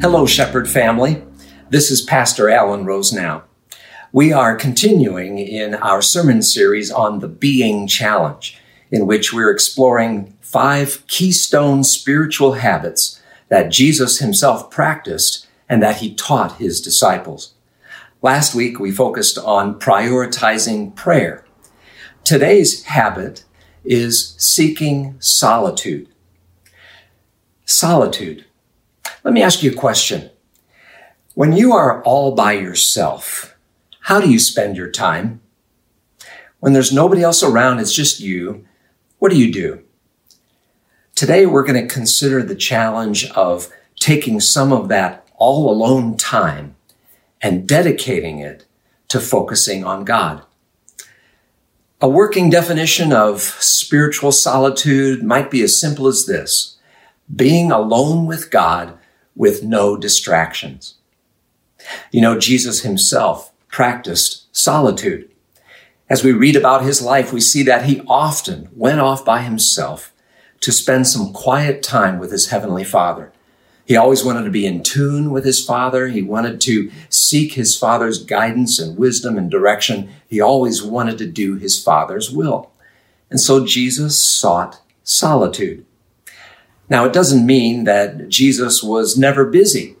Hello, Shepherd family. This is Pastor Alan Rose now. We are continuing in our sermon series on the Being Challenge, in which we're exploring five keystone spiritual habits that Jesus himself practiced and that he taught his disciples. Last week, we focused on prioritizing prayer. Today's habit is seeking solitude. Solitude. Let me ask you a question. When you are all by yourself, how do you spend your time? When there's nobody else around, it's just you, what do you do? Today, we're going to consider the challenge of taking some of that all alone time and dedicating it to focusing on God. A working definition of spiritual solitude might be as simple as this being alone with God with no distractions. You know, Jesus himself practiced solitude. As we read about his life, we see that he often went off by himself to spend some quiet time with his heavenly father. He always wanted to be in tune with his father. He wanted to seek his father's guidance and wisdom and direction. He always wanted to do his father's will. And so Jesus sought solitude. Now, it doesn't mean that Jesus was never busy.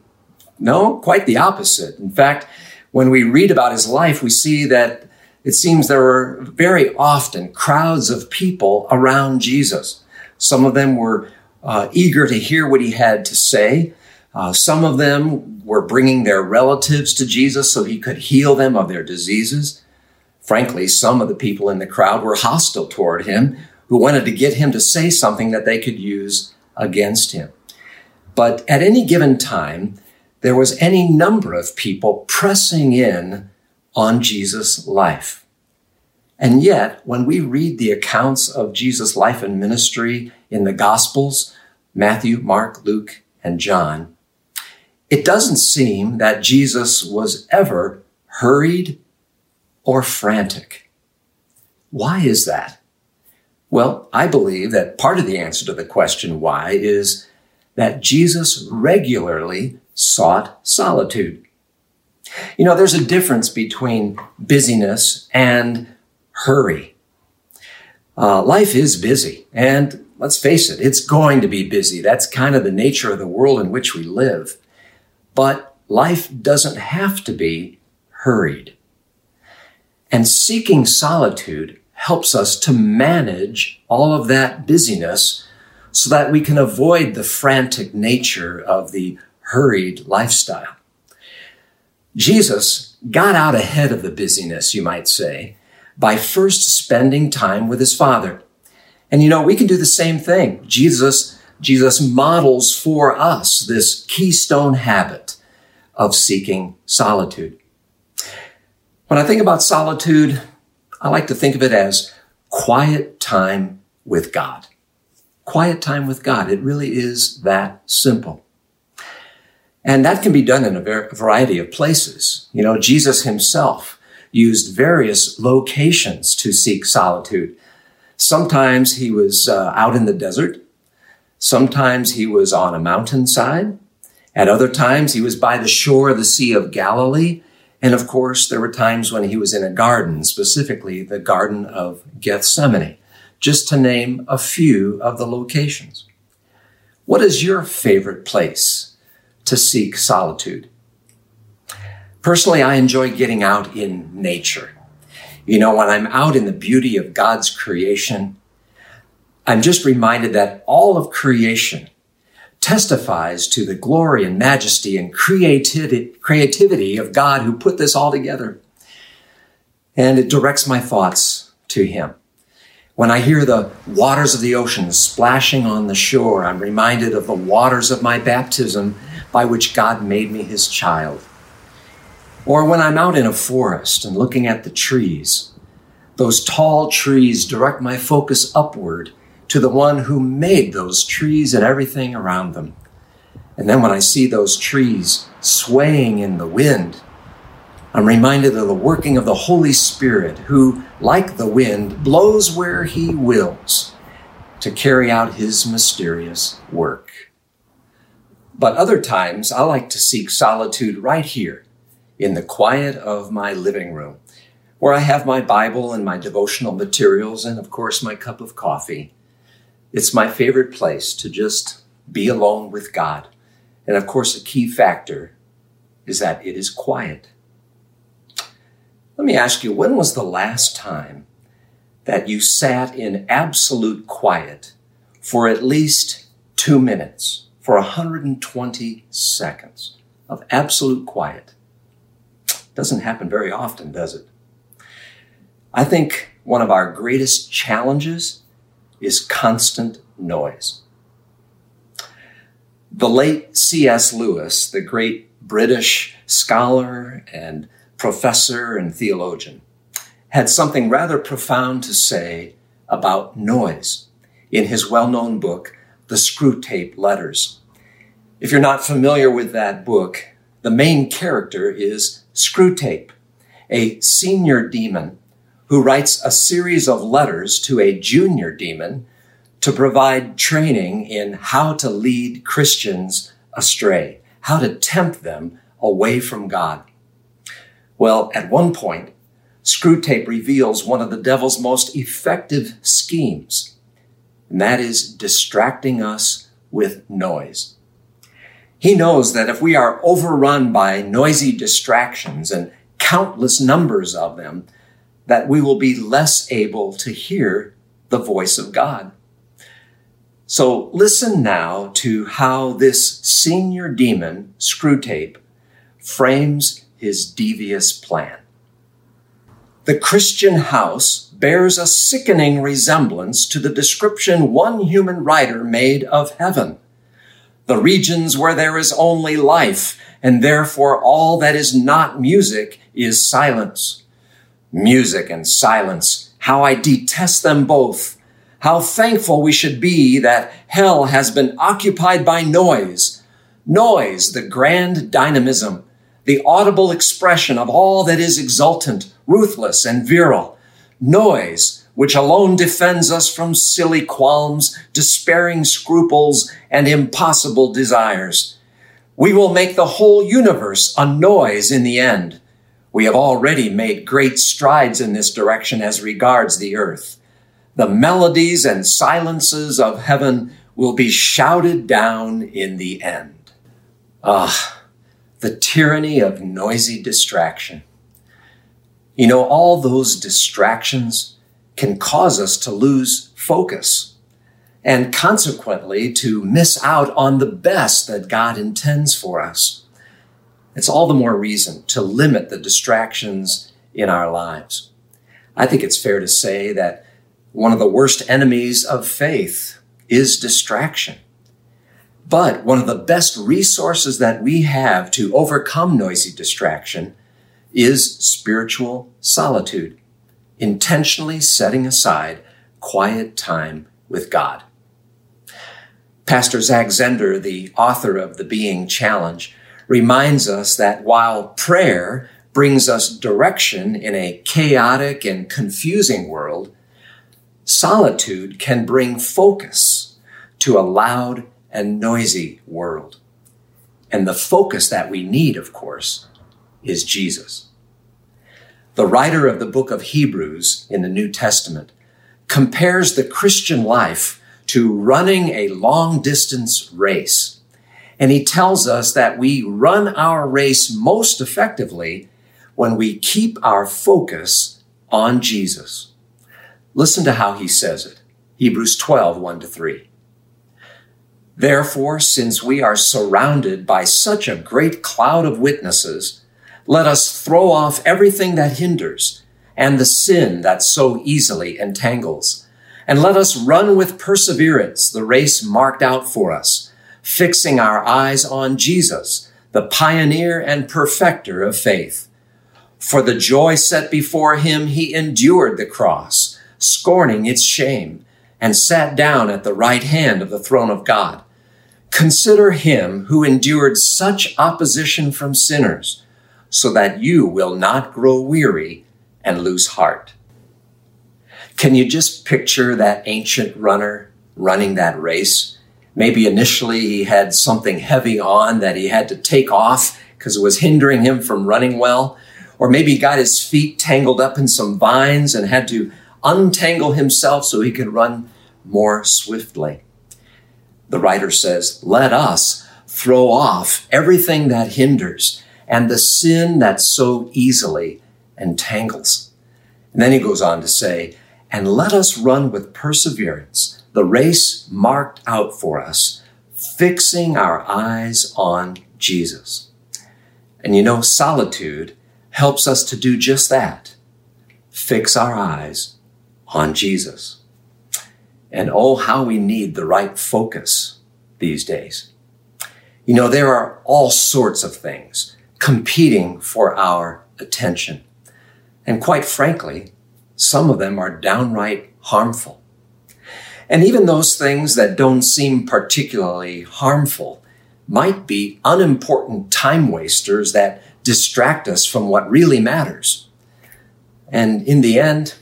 No, quite the opposite. In fact, when we read about his life, we see that it seems there were very often crowds of people around Jesus. Some of them were uh, eager to hear what he had to say. Uh, some of them were bringing their relatives to Jesus so he could heal them of their diseases. Frankly, some of the people in the crowd were hostile toward him, who wanted to get him to say something that they could use against him. But at any given time, there was any number of people pressing in on Jesus' life. And yet, when we read the accounts of Jesus' life and ministry in the Gospels, Matthew, Mark, Luke, and John, it doesn't seem that Jesus was ever hurried or frantic. Why is that? Well, I believe that part of the answer to the question why is that Jesus regularly sought solitude. You know, there's a difference between busyness and hurry. Uh, life is busy, and let's face it, it's going to be busy. That's kind of the nature of the world in which we live. But life doesn't have to be hurried. And seeking solitude helps us to manage all of that busyness so that we can avoid the frantic nature of the hurried lifestyle. Jesus got out ahead of the busyness, you might say, by first spending time with his Father. And you know, we can do the same thing. Jesus, Jesus models for us this keystone habit of seeking solitude. When I think about solitude, I like to think of it as quiet time with God. Quiet time with God. It really is that simple. And that can be done in a variety of places. You know, Jesus himself used various locations to seek solitude. Sometimes he was uh, out in the desert. Sometimes he was on a mountainside. At other times, he was by the shore of the Sea of Galilee. And of course, there were times when he was in a garden, specifically the Garden of Gethsemane, just to name a few of the locations. What is your favorite place to seek solitude? Personally, I enjoy getting out in nature. You know, when I'm out in the beauty of God's creation, I'm just reminded that all of creation testifies to the glory and majesty and creativity creativity of God who put this all together. And it directs my thoughts to Him. When I hear the waters of the ocean splashing on the shore, I'm reminded of the waters of my baptism by which God made me His child. Or when I'm out in a forest and looking at the trees, those tall trees direct my focus upward to the one who made those trees and everything around them. And then when I see those trees swaying in the wind, I'm reminded of the working of the Holy Spirit, who, like the wind, blows where he wills to carry out his mysterious work. But other times, I like to seek solitude right here in the quiet of my living room, where I have my Bible and my devotional materials and, of course, my cup of coffee. It's my favorite place to just be alone with God. And of course, a key factor is that it is quiet. Let me ask you, when was the last time that you sat in absolute quiet for at least two minutes, for 120 seconds of absolute quiet? Doesn't happen very often, does it? I think one of our greatest challenges is constant noise. The late C.S. Lewis, the great British scholar and professor and theologian, had something rather profound to say about noise in his well known book, The Screwtape Letters. If you're not familiar with that book, the main character is Screwtape, a senior demon who writes a series of letters to a junior demon to provide training in how to lead Christians astray, how to tempt them away from God. Well, at one point, Screwtape reveals one of the devil's most effective schemes, and that is distracting us with noise. He knows that if we are overrun by noisy distractions and countless numbers of them, that we will be less able to hear the voice of God. So listen now to how this senior demon, Screwtape, frames his devious plan. The Christian house bears a sickening resemblance to the description one human writer made of heaven. The regions where there is only life, and therefore all that is not music is silence. Music and silence, how I detest them both. How thankful we should be that hell has been occupied by noise. Noise, the grand dynamism, the audible expression of all that is exultant, ruthless, and virile. Noise, which alone defends us from silly qualms, despairing scruples, and impossible desires. We will make the whole universe a noise in the end. We have already made great strides in this direction as regards the earth the melodies and silences of heaven will be shouted down in the end. Ah, the tyranny of noisy distraction. You know, all those distractions can cause us to lose focus and consequently to miss out on the best that God intends for us. It's all the more reason to limit the distractions in our lives. I think it's fair to say that one of the worst enemies of faith is distraction. But one of the best resources that we have to overcome noisy distraction is spiritual solitude, intentionally setting aside quiet time with God. Pastor Zach Zehnder, the author of The Being Challenge, reminds us that while prayer brings us direction in a chaotic and confusing world, Solitude can bring focus to a loud and noisy world. And the focus that we need, of course, is Jesus. The writer of the book of Hebrews in the New Testament compares the Christian life to running a long distance race. And he tells us that we run our race most effectively when we keep our focus on Jesus. Listen to how he says it. Hebrews 12, 1 to 3. Therefore, since we are surrounded by such a great cloud of witnesses, let us throw off everything that hinders and the sin that so easily entangles. And let us run with perseverance the race marked out for us, fixing our eyes on Jesus, the pioneer and perfecter of faith. For the joy set before him, he endured the cross scorning its shame, and sat down at the right hand of the throne of God. Consider him who endured such opposition from sinners, so that you will not grow weary and lose heart. Can you just picture that ancient runner running that race? Maybe initially he had something heavy on that he had to take off because it was hindering him from running well. Or maybe he got his feet tangled up in some vines and had to untangle himself so he could run more swiftly. The writer says, Let us throw off everything that hinders and the sin that so easily entangles. And then he goes on to say, And let us run with perseverance the race marked out for us, fixing our eyes on Jesus. And you know, solitude helps us to do just that fix our eyes on Jesus. And oh, how we need the right focus these days. You know, there are all sorts of things competing for our attention. And quite frankly, some of them are downright harmful. And even those things that don't seem particularly harmful might be unimportant time wasters that distract us from what really matters. And in the end,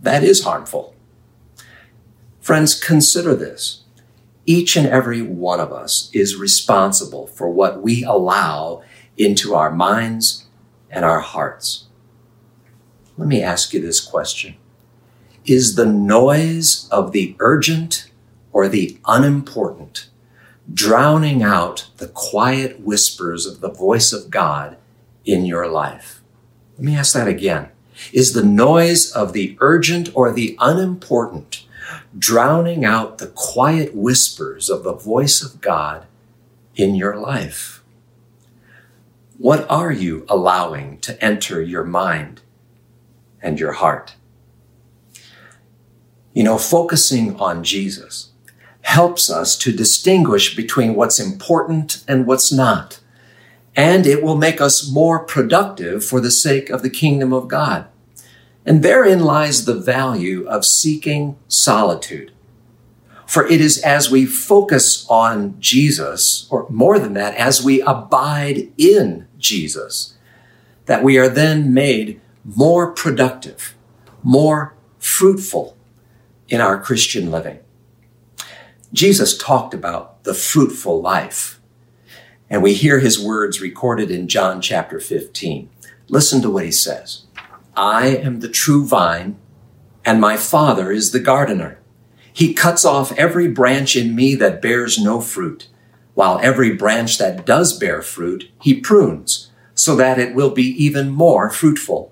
that is harmful. Friends, consider this. Each and every one of us is responsible for what we allow into our minds and our hearts. Let me ask you this question. Is the noise of the urgent or the unimportant drowning out the quiet whispers of the voice of God in your life? Let me ask that again. Is the noise of the urgent or the unimportant drowning out the quiet whispers of the voice of God in your life? What are you allowing to enter your mind and your heart? You know, focusing on Jesus helps us to distinguish between what's important and what's not. And it will make us more productive for the sake of the kingdom of God. And therein lies the value of seeking solitude. For it is as we focus on Jesus, or more than that, as we abide in Jesus, that we are then made more productive, more fruitful in our Christian living. Jesus talked about the fruitful life, and we hear his words recorded in John chapter 15. Listen to what he says. I am the true vine, and my Father is the gardener. He cuts off every branch in me that bears no fruit, while every branch that does bear fruit, he prunes, so that it will be even more fruitful.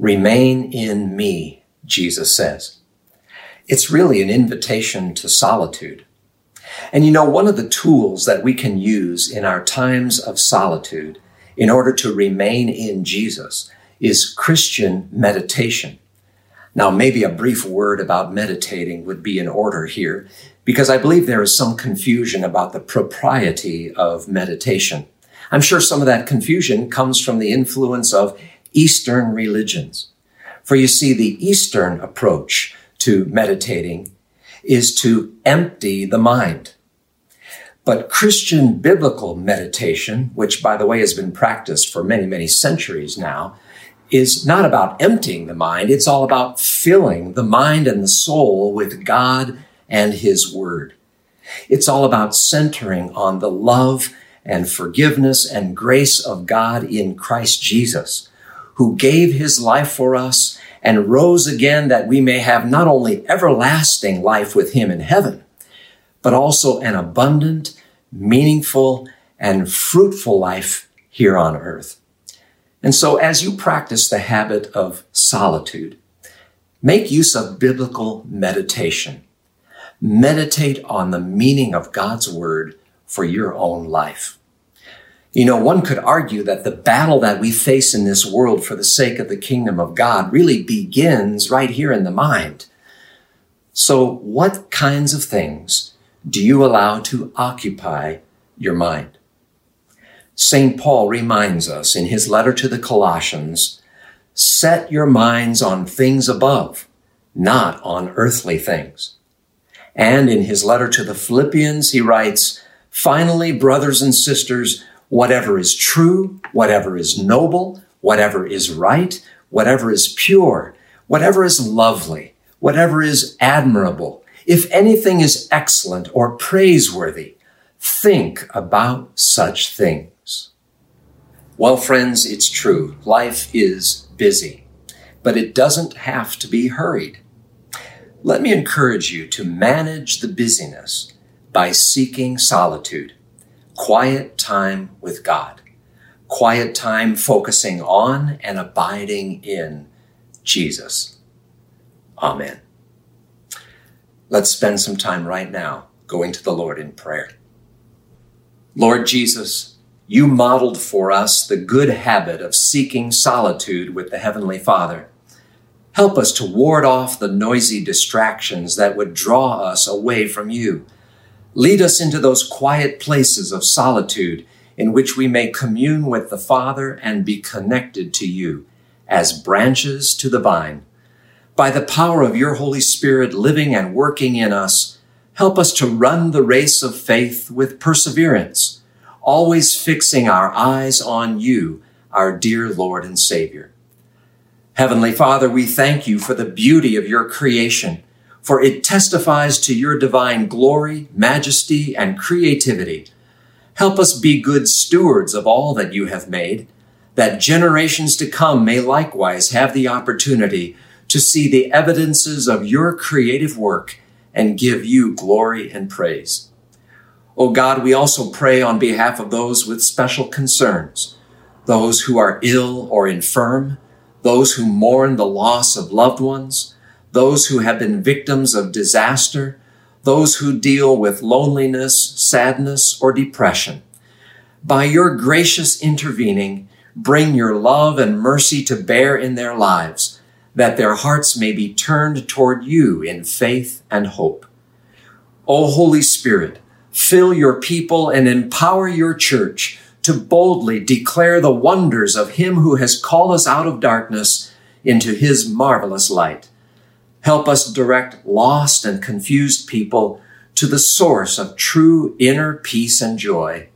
Remain in me, Jesus says. It's really an invitation to solitude. And you know, one of the tools that we can use in our times of solitude in order to remain in Jesus is Christian meditation. Now, maybe a brief word about meditating would be in order here because I believe there is some confusion about the propriety of meditation. I'm sure some of that confusion comes from the influence of Eastern religions. For you see, the Eastern approach to meditating is to empty the mind. But Christian biblical meditation, which by the way has been practiced for many, many centuries now, is not about emptying the mind. It's all about filling the mind and the soul with God and His Word. It's all about centering on the love and forgiveness and grace of God in Christ Jesus, who gave His life for us and rose again that we may have not only everlasting life with Him in heaven, but also an abundant, meaningful, and fruitful life here on earth. And so as you practice the habit of solitude, make use of biblical meditation. Meditate on the meaning of God's word for your own life. You know, one could argue that the battle that we face in this world for the sake of the kingdom of God really begins right here in the mind. So what kinds of things do you allow to occupy your mind? St. Paul reminds us in his letter to the Colossians, set your minds on things above, not on earthly things. And in his letter to the Philippians, he writes, finally, brothers and sisters, whatever is true, whatever is noble, whatever is right, whatever is pure, whatever is lovely, whatever is admirable, if anything is excellent or praiseworthy, think about such things. Well, friends, it's true. Life is busy, but it doesn't have to be hurried. Let me encourage you to manage the busyness by seeking solitude, quiet time with God, quiet time focusing on and abiding in Jesus. Amen. Let's spend some time right now going to the Lord in prayer. Lord Jesus, you modeled for us the good habit of seeking solitude with the Heavenly Father. Help us to ward off the noisy distractions that would draw us away from you. Lead us into those quiet places of solitude in which we may commune with the Father and be connected to you as branches to the vine. By the power of your Holy Spirit living and working in us, help us to run the race of faith with perseverance, always fixing our eyes on you, our dear Lord and Savior. Heavenly Father, we thank you for the beauty of your creation, for it testifies to your divine glory, majesty, and creativity. Help us be good stewards of all that you have made, that generations to come may likewise have the opportunity to see the evidences of your creative work and give you glory and praise. O oh God, we also pray on behalf of those with special concerns, those who are ill or infirm, those who mourn the loss of loved ones, those who have been victims of disaster, those who deal with loneliness, sadness, or depression. By your gracious intervening, bring your love and mercy to bear in their lives, that their hearts may be turned toward you in faith and hope. O Holy Spirit, fill your people and empower your church to boldly declare the wonders of him who has called us out of darkness into his marvelous light. Help us direct lost and confused people to the source of true inner peace and joy,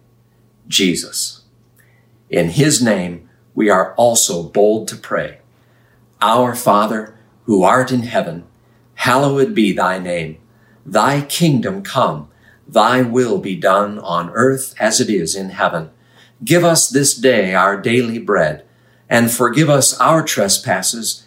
Jesus. In his name, we are also bold to pray. Our Father, who art in heaven, hallowed be thy name. Thy kingdom come, thy will be done on earth as it is in heaven. Give us this day our daily bread, and forgive us our trespasses